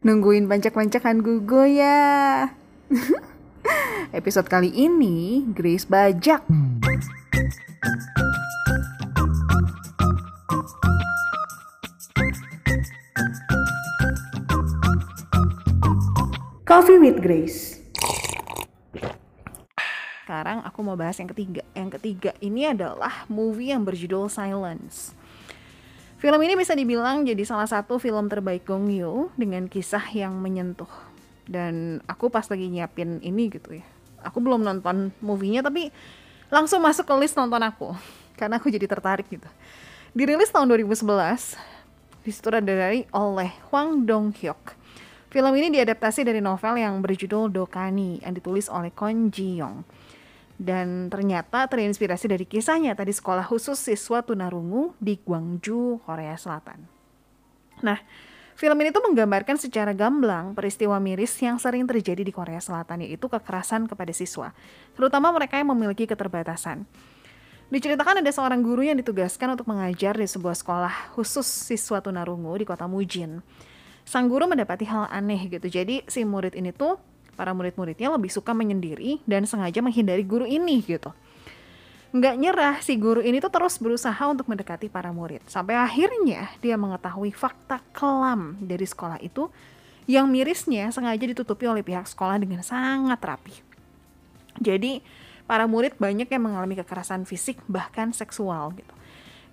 Nungguin bancak-bancakan Gugo ya. Episode kali ini Grace bajak. Coffee with Grace. Sekarang aku mau bahas yang ketiga. Yang ketiga ini adalah movie yang berjudul Silence. Film ini bisa dibilang jadi salah satu film terbaik Gong Yoo dengan kisah yang menyentuh. Dan aku pas lagi nyiapin ini gitu ya. Aku belum nonton movie-nya tapi langsung masuk ke list nonton aku. Karena aku jadi tertarik gitu. Dirilis tahun 2011, disutradari oleh Hwang Dong Hyuk. Film ini diadaptasi dari novel yang berjudul Dokani yang ditulis oleh Kon Ji Young dan ternyata terinspirasi dari kisahnya tadi sekolah khusus siswa tunarungu di Gwangju, Korea Selatan. Nah, film ini tuh menggambarkan secara gamblang peristiwa miris yang sering terjadi di Korea Selatan yaitu kekerasan kepada siswa, terutama mereka yang memiliki keterbatasan. Diceritakan ada seorang guru yang ditugaskan untuk mengajar di sebuah sekolah khusus siswa tunarungu di kota Mujin. Sang guru mendapati hal aneh gitu. Jadi si murid ini tuh para murid-muridnya lebih suka menyendiri dan sengaja menghindari guru ini gitu. Nggak nyerah, si guru ini tuh terus berusaha untuk mendekati para murid. Sampai akhirnya dia mengetahui fakta kelam dari sekolah itu yang mirisnya sengaja ditutupi oleh pihak sekolah dengan sangat rapi. Jadi para murid banyak yang mengalami kekerasan fisik bahkan seksual gitu.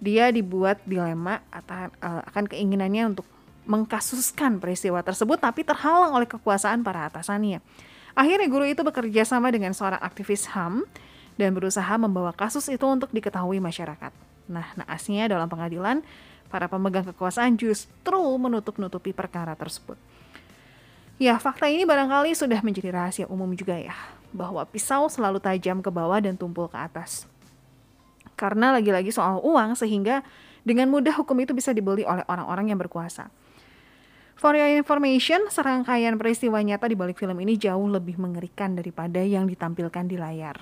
Dia dibuat dilema akan, uh, akan keinginannya untuk mengkasuskan peristiwa tersebut tapi terhalang oleh kekuasaan para atasannya. Akhirnya guru itu bekerja sama dengan seorang aktivis HAM dan berusaha membawa kasus itu untuk diketahui masyarakat. Nah, naasnya dalam pengadilan, para pemegang kekuasaan justru menutup-nutupi perkara tersebut. Ya, fakta ini barangkali sudah menjadi rahasia umum juga ya, bahwa pisau selalu tajam ke bawah dan tumpul ke atas. Karena lagi-lagi soal uang sehingga dengan mudah hukum itu bisa dibeli oleh orang-orang yang berkuasa. For your information, serangkaian peristiwa nyata di balik film ini jauh lebih mengerikan daripada yang ditampilkan di layar.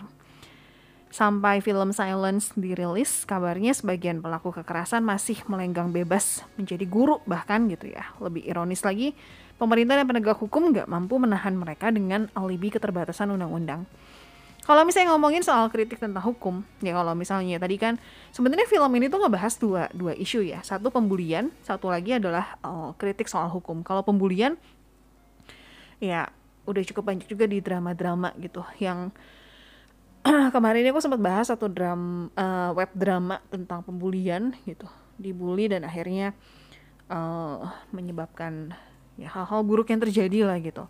Sampai film Silence dirilis, kabarnya sebagian pelaku kekerasan masih melenggang bebas menjadi guru bahkan gitu ya. Lebih ironis lagi, pemerintah dan penegak hukum nggak mampu menahan mereka dengan alibi keterbatasan undang-undang. Kalau misalnya ngomongin soal kritik tentang hukum, ya kalau misalnya tadi kan sebenarnya film ini tuh ngebahas dua dua isu ya. Satu pembulian, satu lagi adalah uh, kritik soal hukum. Kalau pembulian, ya udah cukup banyak juga di drama-drama gitu yang kemarin ini aku sempat bahas satu dram uh, web drama tentang pembulian gitu dibully dan akhirnya uh, menyebabkan ya hal-hal buruk yang terjadi lah gitu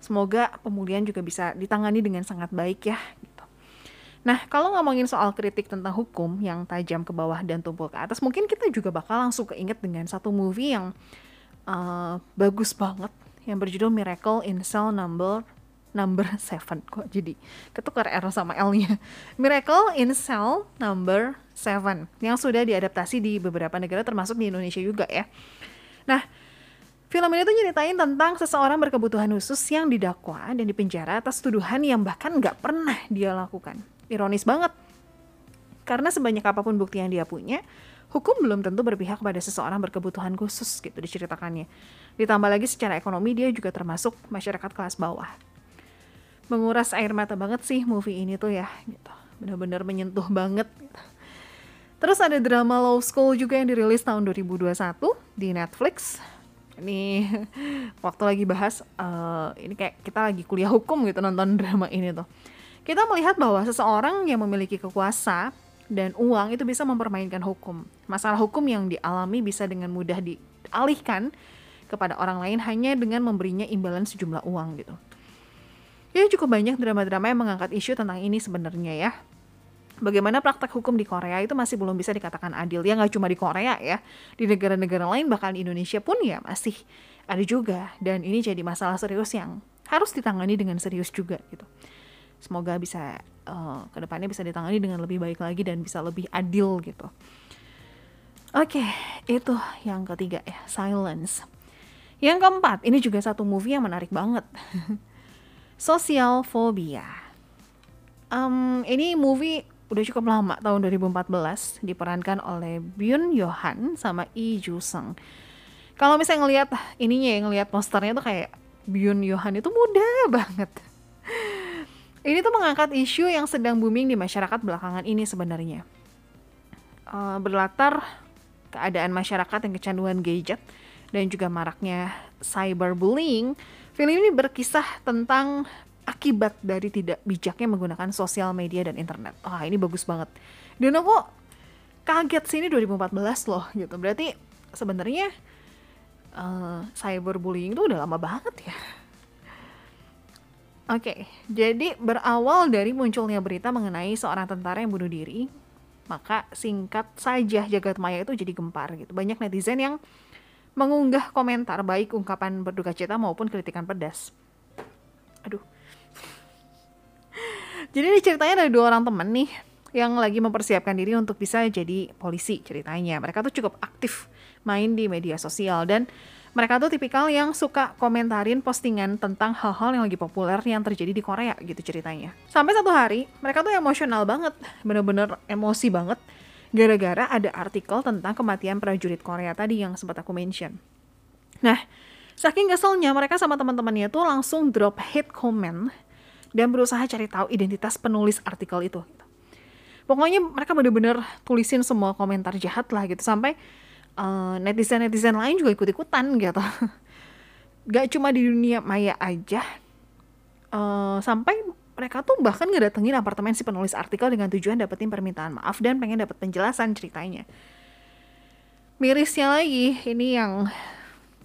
Semoga pemulihan juga bisa ditangani dengan sangat baik ya. Gitu. Nah, kalau ngomongin soal kritik tentang hukum yang tajam ke bawah dan tumpul ke atas, mungkin kita juga bakal langsung keinget dengan satu movie yang uh, bagus banget, yang berjudul Miracle in Cell Number Number Seven kok jadi ketukar R sama L-nya. Miracle in Cell Number Seven yang sudah diadaptasi di beberapa negara termasuk di Indonesia juga ya. Nah, Film ini tuh nyeritain tentang seseorang berkebutuhan khusus yang didakwa dan dipenjara atas tuduhan yang bahkan nggak pernah dia lakukan. Ironis banget. Karena sebanyak apa pun bukti yang dia punya, hukum belum tentu berpihak pada seseorang berkebutuhan khusus gitu diceritakannya. Ditambah lagi secara ekonomi dia juga termasuk masyarakat kelas bawah. Menguras air mata banget sih movie ini tuh ya gitu. Bener-bener menyentuh banget gitu. Terus ada drama Law School juga yang dirilis tahun 2021 di Netflix ini waktu lagi bahas uh, ini kayak kita lagi kuliah hukum gitu nonton drama ini tuh. Kita melihat bahwa seseorang yang memiliki kekuasa dan uang itu bisa mempermainkan hukum. Masalah hukum yang dialami bisa dengan mudah dialihkan kepada orang lain hanya dengan memberinya imbalan sejumlah uang gitu. Ya cukup banyak drama-drama yang mengangkat isu tentang ini sebenarnya ya bagaimana praktek hukum di Korea itu masih belum bisa dikatakan adil. Ya nggak cuma di Korea ya di negara-negara lain bahkan Indonesia pun ya masih ada juga. Dan ini jadi masalah serius yang harus ditangani dengan serius juga gitu. Semoga bisa uh, ke depannya bisa ditangani dengan lebih baik lagi dan bisa lebih adil gitu. Oke itu yang ketiga ya silence. Yang keempat ini juga satu movie yang menarik banget. Social phobia. Um, ini movie udah cukup lama tahun 2014 diperankan oleh Byun Yohan sama Lee Joo Sung. kalau misalnya ngelihat ininya ya ngelihat posternya tuh kayak Byun Yohan itu muda banget ini tuh mengangkat isu yang sedang booming di masyarakat belakangan ini sebenarnya uh, berlatar keadaan masyarakat yang kecanduan gadget dan juga maraknya cyberbullying film ini berkisah tentang akibat dari tidak bijaknya menggunakan sosial media dan internet. Wah, ini bagus banget. Dan aku kaget sih ini 2014 loh gitu. Berarti sebenarnya uh, cyberbullying itu udah lama banget ya. Oke, okay, jadi berawal dari munculnya berita mengenai seorang tentara yang bunuh diri, maka singkat saja jagat maya itu jadi gempar gitu. Banyak netizen yang mengunggah komentar baik ungkapan berduka cita maupun kritikan pedas. Aduh. Jadi ini ceritanya ada dua orang temen nih yang lagi mempersiapkan diri untuk bisa jadi polisi ceritanya. Mereka tuh cukup aktif main di media sosial dan mereka tuh tipikal yang suka komentarin postingan tentang hal-hal yang lagi populer yang terjadi di Korea gitu ceritanya. Sampai satu hari, mereka tuh emosional banget, bener-bener emosi banget, gara-gara ada artikel tentang kematian prajurit Korea tadi yang sempat aku mention. Nah, saking keselnya mereka sama teman-temannya tuh langsung drop hate comment dan berusaha cari tahu identitas penulis artikel itu. Pokoknya mereka bener-bener tulisin semua komentar jahat lah gitu sampai uh, netizen-netizen lain juga ikut-ikutan gitu. Gak cuma di dunia maya aja, uh, sampai mereka tuh bahkan ngedatengin apartemen si penulis artikel dengan tujuan dapetin permintaan maaf dan pengen dapet penjelasan ceritanya. Mirisnya lagi, ini yang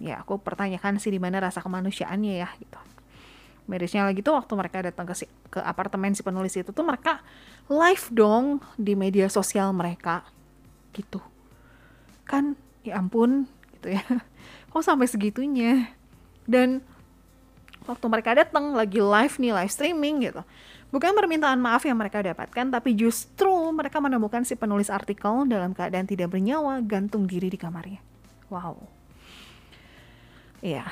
ya aku pertanyakan sih di mana rasa kemanusiaannya ya gitu. Mirisnya lagi tuh waktu mereka datang ke si, ke apartemen si penulis itu tuh mereka live dong di media sosial mereka gitu. Kan ya ampun gitu ya. Kok sampai segitunya? Dan waktu mereka datang lagi live nih live streaming gitu. Bukan permintaan maaf yang mereka dapatkan tapi justru mereka menemukan si penulis artikel dalam keadaan tidak bernyawa gantung diri di kamarnya. Wow. Iya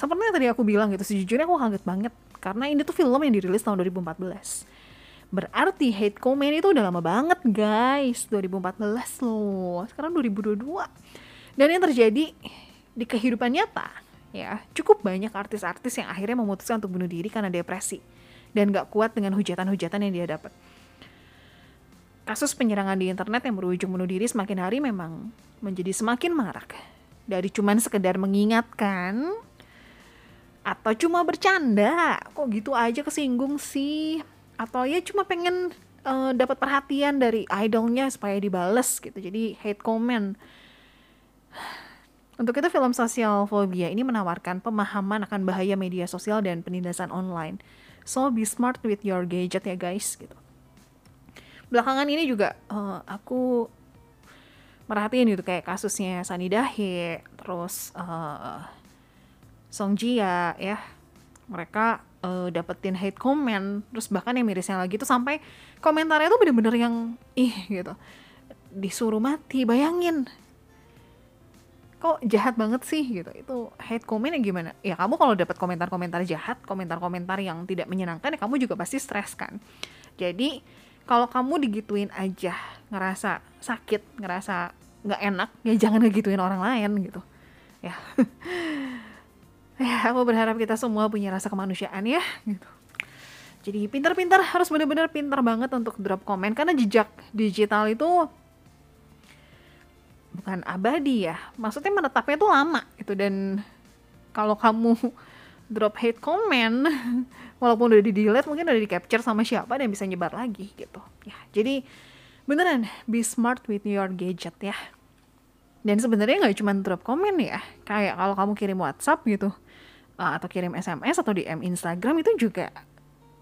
seperti yang tadi aku bilang gitu sejujurnya aku kaget banget. Karena ini tuh film yang dirilis tahun 2014 Berarti hate comment itu udah lama banget guys. 2014 loh. Sekarang 2022 Dan yang terjadi di kehidupan nyata ya Cukup banyak artis-artis yang akhirnya memutuskan untuk bunuh diri karena depresi. Dan gak kuat dengan hujatan-hujatan yang dia dapat. Kasus penyerangan di internet yang berujung bunuh diri semakin hari memang menjadi semakin marak. Dari cuman sekedar mengingatkan atau cuma bercanda? Kok gitu aja kesinggung sih? Atau ya cuma pengen uh, dapat perhatian dari idolnya supaya dibales gitu jadi hate comment. Untuk itu film sosial fobia ini menawarkan pemahaman akan bahaya media sosial dan penindasan online. So be smart with your gadget ya guys gitu. Belakangan ini juga uh, aku merhatiin gitu kayak kasusnya Sani Dahe terus uh, Song Jia ya. Mereka uh, dapetin hate comment terus bahkan yang mirisnya lagi tuh sampai komentarnya tuh bener-bener yang ih gitu. Disuruh mati bayangin. Kok jahat banget sih gitu. Itu hate comment yang gimana? Ya kamu kalau dapat komentar-komentar jahat komentar-komentar yang tidak menyenangkan ya kamu juga pasti stres kan? Jadi kalau kamu digituin aja ngerasa sakit ngerasa nggak enak ya jangan ngegituin orang lain gitu. Ya ya aku berharap kita semua punya rasa kemanusiaan ya gitu. Jadi pintar-pintar harus benar-benar pintar banget untuk drop komen. Karena jejak digital itu bukan abadi ya. Maksudnya menetapnya itu lama gitu. Dan kalau kamu drop hate comment walaupun udah di delete mungkin udah di capture sama siapa dan bisa nyebar lagi gitu. Ya jadi beneran be smart with your gadget ya. Dan sebenarnya nggak cuma drop komen ya. Kayak kalau kamu kirim WhatsApp gitu uh, atau kirim SMS atau DM Instagram itu juga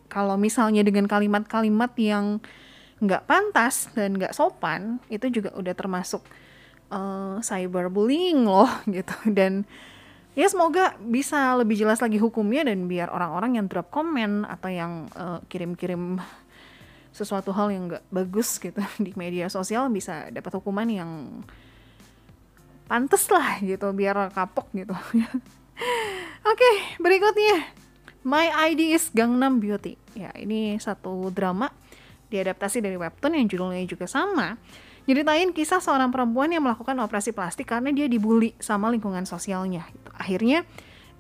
kalau misalnya dengan kalimat-kalimat yang nggak pantas dan nggak sopan itu juga udah termasuk uh, cyberbullying loh gitu. Dan ya semoga bisa lebih jelas lagi hukumnya dan biar orang-orang yang drop komen atau yang uh, kirim-kirim sesuatu hal yang nggak bagus gitu di media sosial bisa dapat hukuman yang pantas lah gitu biar kapok gitu Oke, okay, berikutnya. My ID is Gangnam Beauty. Ya, ini satu drama diadaptasi dari webtoon yang judulnya juga sama. Nyeritain kisah seorang perempuan yang melakukan operasi plastik karena dia dibully sama lingkungan sosialnya. Akhirnya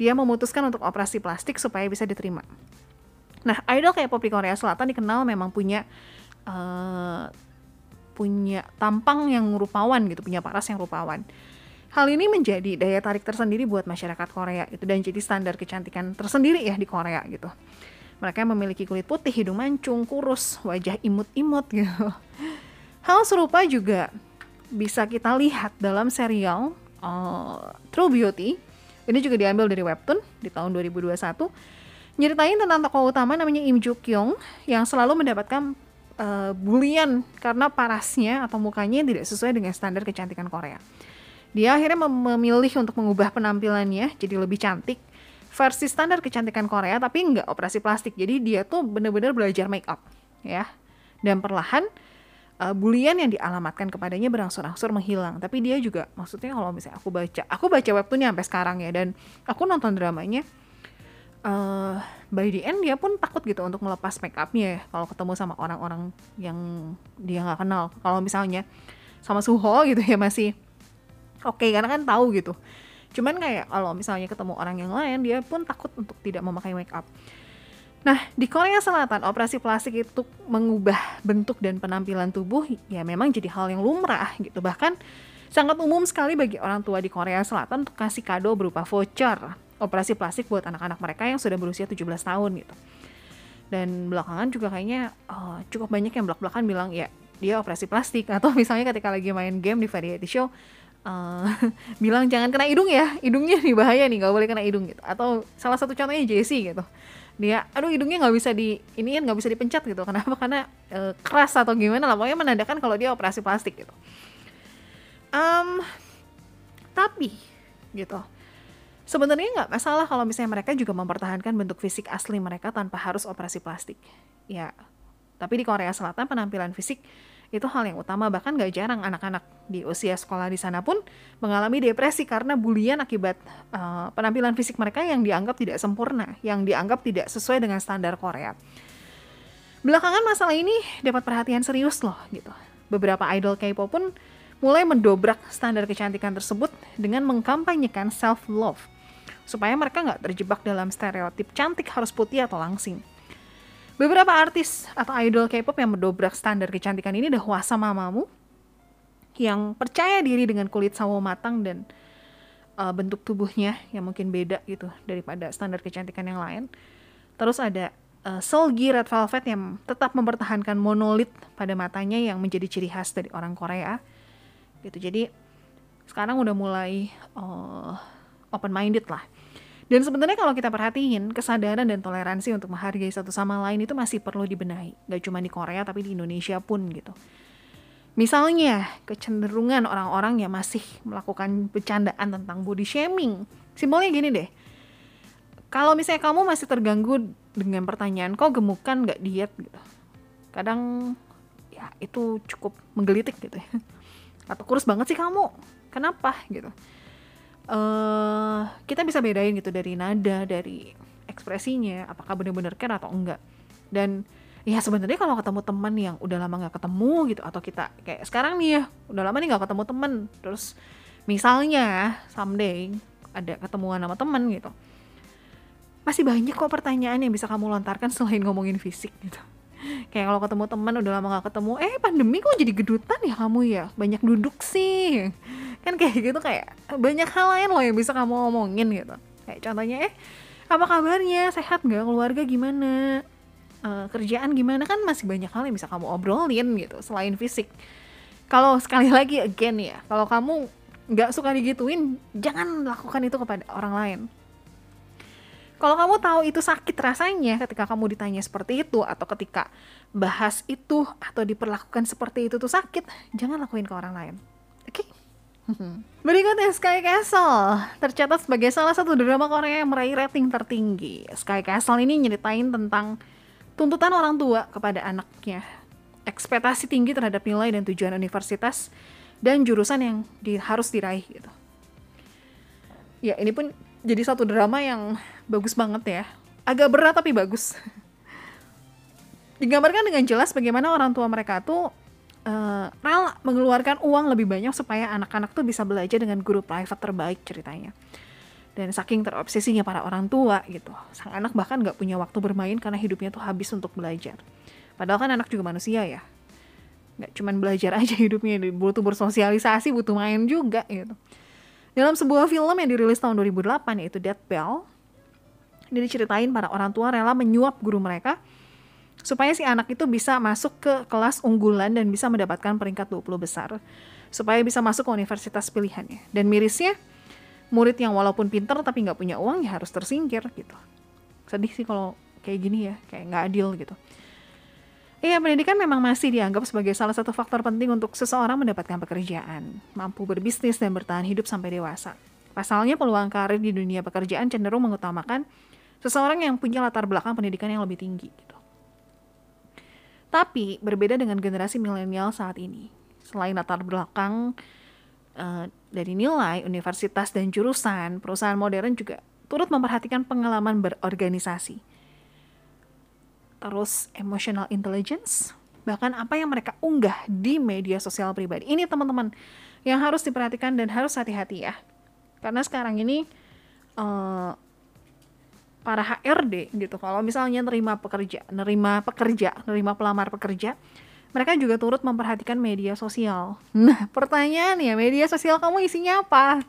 dia memutuskan untuk operasi plastik supaya bisa diterima. Nah, idol kayak pop di Korea Selatan dikenal memang punya uh, punya tampang yang rupawan gitu, punya paras yang rupawan. Hal ini menjadi daya tarik tersendiri buat masyarakat Korea itu dan jadi standar kecantikan tersendiri ya di Korea gitu. Mereka memiliki kulit putih, hidung mancung, kurus, wajah imut-imut gitu. Hal serupa juga bisa kita lihat dalam serial uh, True Beauty. Ini juga diambil dari webtoon di tahun 2021. Nyeritain tentang tokoh utama namanya Im Joo Kyung yang selalu mendapatkan uh, bulian karena parasnya atau mukanya tidak sesuai dengan standar kecantikan Korea. Dia akhirnya memilih untuk mengubah penampilannya jadi lebih cantik versi standar kecantikan Korea tapi nggak operasi plastik. Jadi dia tuh bener-bener belajar make up ya. Dan perlahan uh, bulian yang dialamatkan kepadanya berangsur-angsur menghilang. Tapi dia juga maksudnya kalau misalnya aku baca, aku baca webtoonnya sampai sekarang ya dan aku nonton dramanya uh, by the end dia pun takut gitu untuk melepas make upnya ya kalau ketemu sama orang-orang yang dia nggak kenal. Kalau misalnya sama Suho gitu ya masih oke okay, karena kan tahu gitu. Cuman kayak kalau misalnya ketemu orang yang lain dia pun takut untuk tidak memakai make up. Nah, di Korea Selatan, operasi plastik itu mengubah bentuk dan penampilan tubuh ya memang jadi hal yang lumrah gitu. Bahkan sangat umum sekali bagi orang tua di Korea Selatan untuk kasih kado berupa voucher operasi plastik buat anak-anak mereka yang sudah berusia 17 tahun gitu. Dan belakangan juga kayaknya uh, cukup banyak yang belak-belakan bilang ya dia operasi plastik atau misalnya ketika lagi main game di variety show uh, bilang jangan kena hidung ya hidungnya nih bahaya nih nggak boleh kena hidung gitu. Atau salah satu contohnya Jessie gitu. Dia aduh hidungnya nggak bisa di ini kan nggak bisa dipencet gitu. Kenapa? Karena e, keras atau gimana lah pokoknya menandakan kalau dia operasi plastik gitu. Um, tapi gitu. Sebenarnya nggak masalah kalau misalnya mereka juga mempertahankan bentuk fisik asli mereka tanpa harus operasi plastik. Ya tapi di Korea Selatan penampilan fisik itu hal yang utama bahkan gak jarang anak-anak di usia sekolah di sana pun mengalami depresi karena bulian akibat uh, penampilan fisik mereka yang dianggap tidak sempurna, yang dianggap tidak sesuai dengan standar Korea. Belakangan masalah ini dapat perhatian serius loh gitu. Beberapa idol K-pop pun mulai mendobrak standar kecantikan tersebut dengan mengkampanyekan self love supaya mereka nggak terjebak dalam stereotip cantik harus putih atau langsing. Beberapa artis atau idol K-pop yang mendobrak standar kecantikan ini adalah Hwasa Mamamoo yang percaya diri dengan kulit sawo matang dan uh, bentuk tubuhnya yang mungkin beda gitu daripada standar kecantikan yang lain. Terus ada uh, Seulgi Red Velvet yang tetap mempertahankan monolit pada matanya yang menjadi ciri khas dari orang Korea. Gitu. Jadi sekarang udah mulai uh, open minded lah dan sebenarnya kalau kita perhatiin, kesadaran dan toleransi untuk menghargai satu sama lain itu masih perlu dibenahi. Gak cuma di Korea, tapi di Indonesia pun gitu. Misalnya, kecenderungan orang-orang yang masih melakukan bercandaan tentang body shaming. Simbolnya gini deh, kalau misalnya kamu masih terganggu dengan pertanyaan, kok gemukan gak diet gitu. Kadang ya itu cukup menggelitik gitu ya. Atau kurus banget sih kamu, kenapa gitu uh, kita bisa bedain gitu dari nada dari ekspresinya apakah benar-benar care atau enggak. Dan ya sebenarnya kalau ketemu teman yang udah lama nggak ketemu gitu atau kita kayak sekarang nih ya udah lama nih nggak ketemu temen terus misalnya someday ada ketemuan sama temen gitu masih banyak kok pertanyaan yang bisa kamu lontarkan selain ngomongin fisik gitu kayak kalau ketemu teman udah lama gak ketemu eh pandemi kok jadi gedutan ya kamu ya? Banyak duduk sih. Kan kayak gitu kayak banyak hal lain loh yang bisa kamu ngomongin gitu. Kayak contohnya eh apa kabarnya? Sehat nggak? Keluarga gimana? Uh, kerjaan gimana? Kan masih banyak hal yang bisa kamu obrolin gitu selain fisik. Kalau sekali lagi again ya kalau kamu nggak suka digituin jangan lakukan itu kepada orang lain kalau kamu tahu itu sakit rasanya ketika kamu ditanya seperti itu atau ketika bahas itu atau diperlakukan seperti itu tuh sakit, jangan lakuin ke orang lain. Oke? Okay? Berikutnya Sky Castle tercatat sebagai salah satu drama Korea yang meraih rating tertinggi. Sky Castle ini nyeritain tentang tuntutan orang tua kepada anaknya, ekspektasi tinggi terhadap nilai dan tujuan universitas dan jurusan yang di, harus diraih gitu. Ya ini pun jadi satu drama yang bagus banget ya. Agak berat tapi bagus. Digambarkan dengan jelas bagaimana orang tua mereka tuh uh, rela mengeluarkan uang lebih banyak supaya anak-anak tuh bisa belajar dengan guru private terbaik ceritanya. Dan saking terobsesinya para orang tua gitu. Sang anak bahkan nggak punya waktu bermain karena hidupnya tuh habis untuk belajar. Padahal kan anak juga manusia ya. Nggak cuman belajar aja hidupnya butuh bersosialisasi butuh main juga gitu dalam sebuah film yang dirilis tahun 2008 yaitu Dead Bell ini diceritain para orang tua rela menyuap guru mereka supaya si anak itu bisa masuk ke kelas unggulan dan bisa mendapatkan peringkat 20 besar supaya bisa masuk ke universitas pilihannya. Dan mirisnya murid yang walaupun pinter tapi nggak punya uang ya harus tersingkir gitu. Sedih sih kalau kayak gini ya kayak nggak adil gitu Iya, pendidikan memang masih dianggap sebagai salah satu faktor penting untuk seseorang mendapatkan pekerjaan, mampu berbisnis dan bertahan hidup sampai dewasa. Pasalnya, peluang karir di dunia pekerjaan cenderung mengutamakan seseorang yang punya latar belakang pendidikan yang lebih tinggi. Gitu. Tapi, berbeda dengan generasi milenial saat ini. Selain latar belakang uh, dari nilai, universitas, dan jurusan, perusahaan modern juga turut memperhatikan pengalaman berorganisasi. Terus emotional intelligence, bahkan apa yang mereka unggah di media sosial pribadi. Ini teman-teman yang harus diperhatikan dan harus hati-hati ya. Karena sekarang ini uh, para HRD gitu, kalau misalnya nerima pekerja, nerima pekerja, nerima pelamar pekerja, mereka juga turut memperhatikan media sosial. Nah, pertanyaan ya, media sosial kamu isinya apa?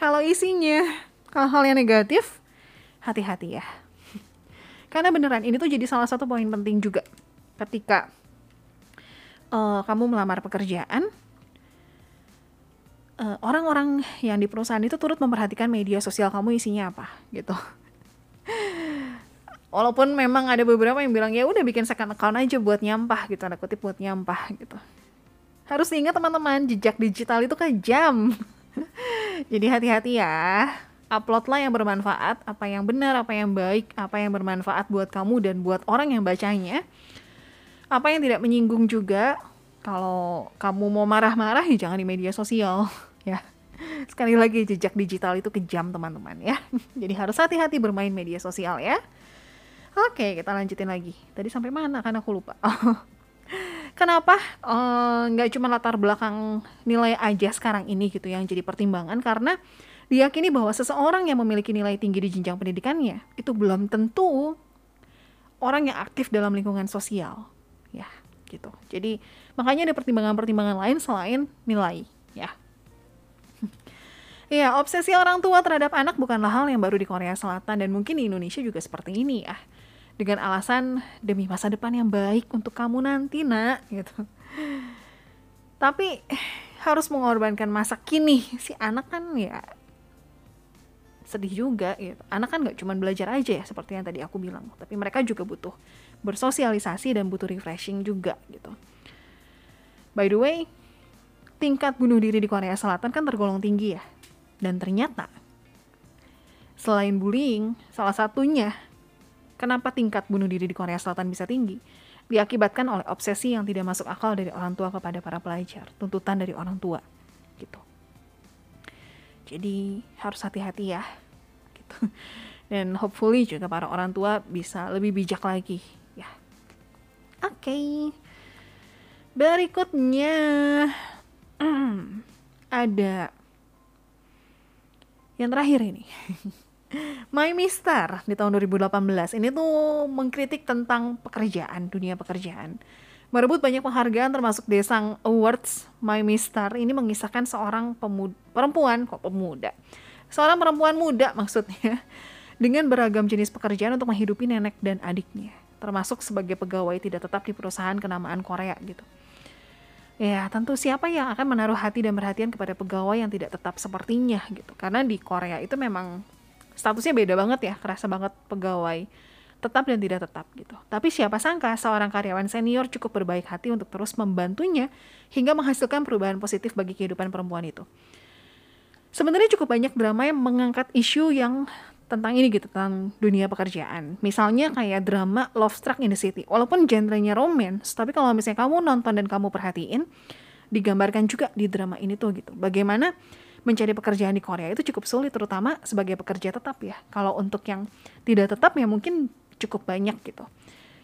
Kalau isinya hal-hal yang negatif, hati-hati ya. Karena beneran ini tuh jadi salah satu poin penting juga. Ketika uh, kamu melamar pekerjaan. Eh, orang-orang uh, yang di perusahaan itu turut memperhatikan media sosial kamu isinya apa gitu. Walaupun memang ada beberapa yang bilang ya udah bikin second account aja buat nyampah gitu ada kutip buat nyampah gitu. Harus ingat teman-teman jejak digital itu kejam jadi hati-hati ya uploadlah yang bermanfaat apa yang benar apa yang baik apa yang bermanfaat buat kamu dan buat orang yang bacanya. Apa yang tidak menyinggung juga kalau kamu mau marah-marah ya jangan di media sosial ya. Sekali lagi jejak digital itu kejam teman-teman ya. Jadi harus hati-hati bermain media sosial ya. Oke, kita lanjutin lagi. Tadi sampai mana? Kan aku lupa. Kenapa eh, nggak uh, cuma latar belakang nilai aja sekarang ini gitu yang jadi pertimbangan? Karena diyakini bahwa seseorang yang memiliki nilai tinggi di jenjang pendidikannya itu belum tentu orang yang aktif dalam lingkungan sosial. Ya gitu. Jadi makanya ada pertimbangan-pertimbangan lain selain nilai ya. Ya, obsesi orang tua terhadap anak bukanlah hal yang baru di Korea Selatan dan mungkin di Indonesia juga seperti ini ya. Dengan alasan demi masa depan yang baik untuk kamu nanti nak gitu. Tapi harus mengorbankan masa kini si anak kan ya sedih juga gitu anak kan nggak cuma belajar aja ya seperti yang tadi aku bilang tapi mereka juga butuh bersosialisasi dan butuh refreshing juga gitu by the way tingkat bunuh diri di Korea Selatan kan tergolong tinggi ya dan ternyata selain bullying salah satunya Kenapa tingkat bunuh diri di Korea Selatan bisa tinggi? Diakibatkan oleh obsesi yang tidak masuk akal dari orang tua kepada para pelajar, tuntutan dari orang tua, gitu. Jadi harus hati-hati ya, gitu. Dan hopefully juga para orang tua bisa lebih bijak lagi, ya. Oke. Okay. Berikutnya ada yang terakhir ini. My Mister di tahun 2018 ini tuh mengkritik tentang pekerjaan, dunia pekerjaan. Merebut banyak penghargaan termasuk Desang Awards My Mister ini mengisahkan seorang pemuda, perempuan kok pemuda. Seorang perempuan muda maksudnya dengan beragam jenis pekerjaan untuk menghidupi nenek dan adiknya, termasuk sebagai pegawai tidak tetap di perusahaan kenamaan Korea gitu. Ya, tentu siapa yang akan menaruh hati dan perhatian kepada pegawai yang tidak tetap sepertinya gitu. Karena di Korea itu memang statusnya beda banget ya, kerasa banget pegawai tetap dan tidak tetap gitu. Tapi siapa sangka seorang karyawan senior cukup berbaik hati untuk terus membantunya hingga menghasilkan perubahan positif bagi kehidupan perempuan itu. Sebenarnya cukup banyak drama yang mengangkat isu yang tentang ini gitu, tentang dunia pekerjaan. Misalnya kayak drama Love Struck in the City. Walaupun genrenya romance, tapi kalau misalnya kamu nonton dan kamu perhatiin, digambarkan juga di drama ini tuh gitu. Bagaimana mencari pekerjaan di Korea itu cukup sulit terutama sebagai pekerja tetap ya. Kalau untuk yang tidak tetap ya mungkin cukup banyak gitu.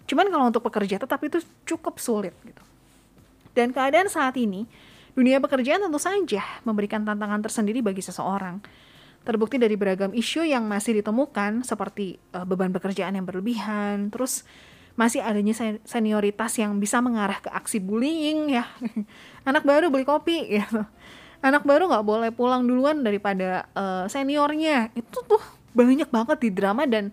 Cuman kalau untuk pekerja tetap itu cukup sulit gitu. Dan keadaan saat ini, dunia pekerjaan tentu saja memberikan tantangan tersendiri bagi seseorang. Terbukti dari beragam isu yang masih ditemukan seperti uh, beban pekerjaan yang berlebihan, terus masih adanya senioritas yang bisa mengarah ke aksi bullying ya. Anak baru beli kopi gitu. Anak baru nggak boleh pulang duluan daripada uh, seniornya. Itu tuh banyak banget di drama dan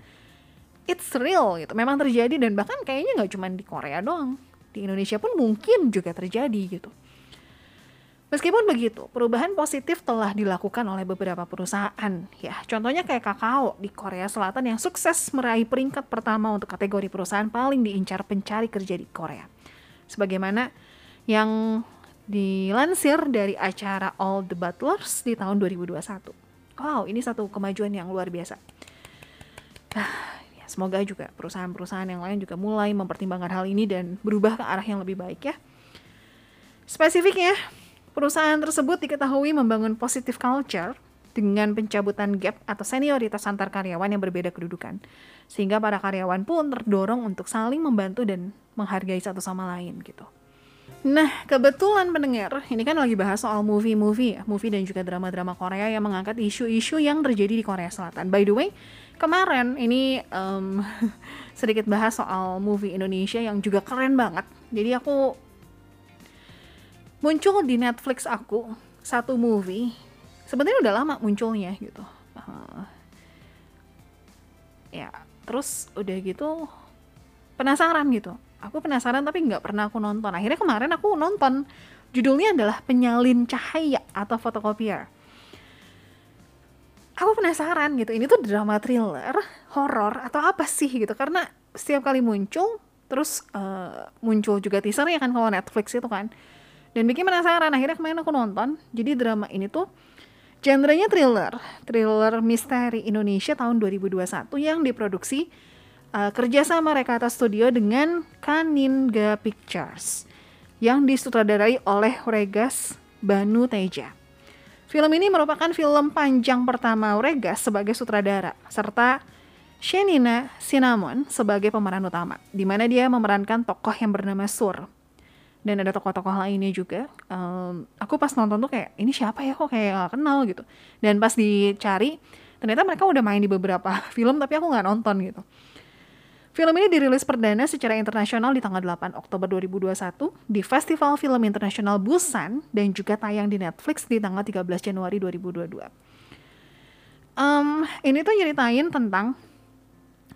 it's real gitu. Memang terjadi dan bahkan kayaknya nggak cuma di Korea doang di Indonesia pun mungkin juga terjadi gitu. Meskipun begitu, perubahan positif telah dilakukan oleh beberapa perusahaan. Ya, contohnya kayak Kakao di Korea Selatan yang sukses meraih peringkat pertama untuk kategori perusahaan paling diincar pencari kerja di Korea. Sebagaimana yang dilansir dari acara All the Butlers di tahun 2021. Wow, ini satu kemajuan yang luar biasa. Ah, Semoga juga perusahaan-perusahaan yang lain juga mulai mempertimbangkan hal ini dan berubah ke arah yang lebih baik ya. Spesifiknya, perusahaan tersebut diketahui membangun positive culture dengan pencabutan gap atau senioritas antar karyawan yang berbeda kedudukan. Sehingga para karyawan pun terdorong untuk saling membantu dan menghargai satu sama lain gitu. Nah, kebetulan pendengar, ini kan lagi bahas soal movie-movie ya, movie dan juga drama-drama Korea yang mengangkat isu-isu yang terjadi di Korea Selatan. By the way, kemarin ini um, sedikit bahas soal movie Indonesia yang juga keren banget. Jadi aku muncul di Netflix aku satu movie. Sebenarnya udah lama munculnya gitu. Uh, ya, terus udah gitu penasaran gitu. Aku penasaran tapi nggak pernah aku nonton. Akhirnya kemarin aku nonton. Judulnya adalah Penyalin Cahaya atau Fotokopier aku penasaran gitu ini tuh drama thriller horor atau apa sih gitu? Karena setiap kali muncul terus uh, muncul juga teasernya kan kalau Netflix itu kan. Dan bikin penasaran akhirnya kemarin aku nonton. Jadi drama ini tuh genrenya thriller thriller misteri Indonesia tahun 2021 yang diproduksi uh, kerjasama Rekata Studio dengan Kaninga Pictures yang disutradarai oleh Regas Banu Teja Film ini merupakan film panjang pertama Regas sebagai sutradara, serta Shenina Cinnamon sebagai pemeran utama, di mana dia memerankan tokoh yang bernama Sur. Dan ada tokoh-tokoh lainnya juga. Um, aku pas nonton tuh kayak, ini siapa ya kok kayak gak kenal gitu. Dan pas dicari, ternyata mereka udah main di beberapa film tapi aku nggak nonton gitu. Film ini dirilis perdana secara internasional di tanggal 8 Oktober 2021 di Festival Film Internasional Busan dan juga tayang di Netflix di tanggal 13 Januari 2022. Um, ini tuh nyeritain tentang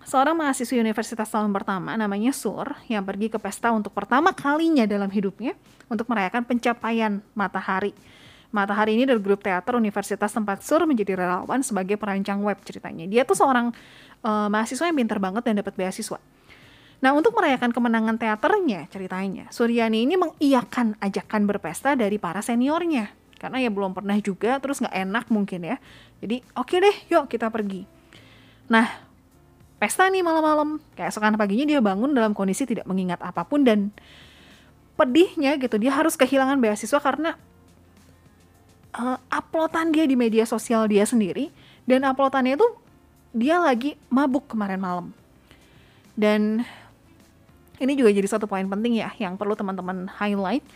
seorang mahasiswa universitas tahun pertama namanya Sur yang pergi ke pesta untuk pertama kalinya dalam hidupnya untuk merayakan pencapaian matahari. Matahari ini dari grup teater universitas tempat Sur menjadi relawan sebagai perancang web ceritanya. Dia tuh seorang uh, mahasiswa yang pintar banget dan dapat beasiswa. Nah, untuk merayakan kemenangan teaternya, ceritanya, Suryani ini mengiyakan ajakan berpesta dari para seniornya. Karena ya belum pernah juga, terus nggak enak mungkin ya. Jadi, oke okay deh, yuk kita pergi. Nah, pesta nih malam-malam. Kayak sekarang paginya dia bangun dalam kondisi tidak mengingat apa pun dan pedihnya gitu. Dia harus kehilangan beasiswa karena uh, uploadan dia di media sosial dia sendiri. Dan uploadannya itu dia lagi mabuk kemarin malam. Dan ini juga jadi satu poin penting ya yang perlu teman-teman highlight.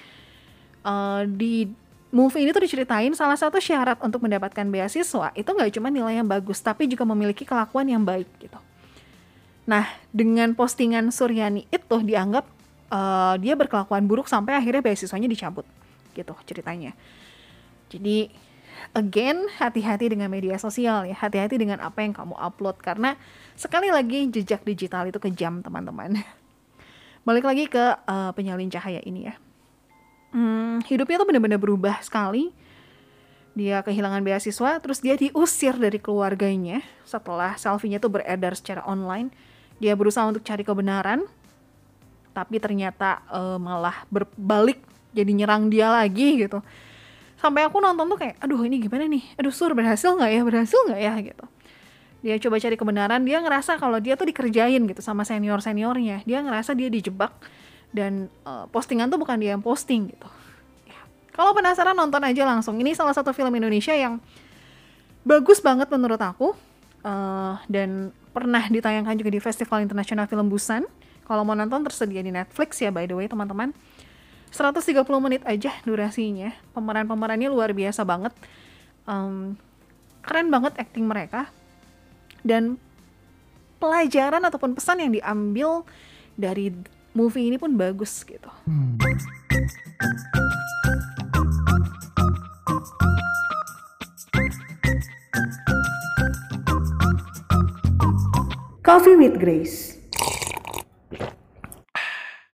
Uh, di movie ini tuh diceritain salah satu syarat untuk mendapatkan beasiswa itu nggak cuma nilai yang bagus tapi juga memiliki kelakuan yang baik gitu. Nah dengan postingan Suryani itu dianggap uh, dia berkelakuan buruk sampai akhirnya beasiswanya dicabut gitu ceritanya. Jadi again hati-hati dengan media sosial ya. Hati-hati dengan apa yang kamu upload. Karena sekali lagi jejak digital itu kejam teman-teman. Balik lagi ke uh, penyalin cahaya ini ya. Hmm, hidupnya tuh benar-benar berubah sekali. Dia kehilangan beasiswa terus dia diusir dari keluarganya setelah selfie-nya tuh beredar secara online. Dia berusaha untuk cari kebenaran tapi ternyata uh, malah berbalik jadi nyerang dia lagi gitu sampai aku nonton tuh kayak aduh ini gimana nih? Aduh sur berhasil nggak ya? Berhasil nggak ya? Gitu. Dia coba cari kebenaran dia ngerasa kalau dia tuh dikerjain gitu sama senior seniornya dia ngerasa dia dijebak dan uh, postingan tuh bukan dia yang posting gitu. Ya. kalau penasaran nonton aja langsung. Ini salah satu film Indonesia yang bagus banget menurut aku uh, dan pernah ditayangkan juga di Festival Internasional Film Busan. Kalau mau nonton tersedia di Netflix ya by the way teman-teman 130 menit aja durasinya. Pemeran-pemerannya luar biasa banget. Um, keren banget acting mereka. Dan pelajaran ataupun pesan yang diambil dari movie ini pun bagus gitu. Coffee with Grace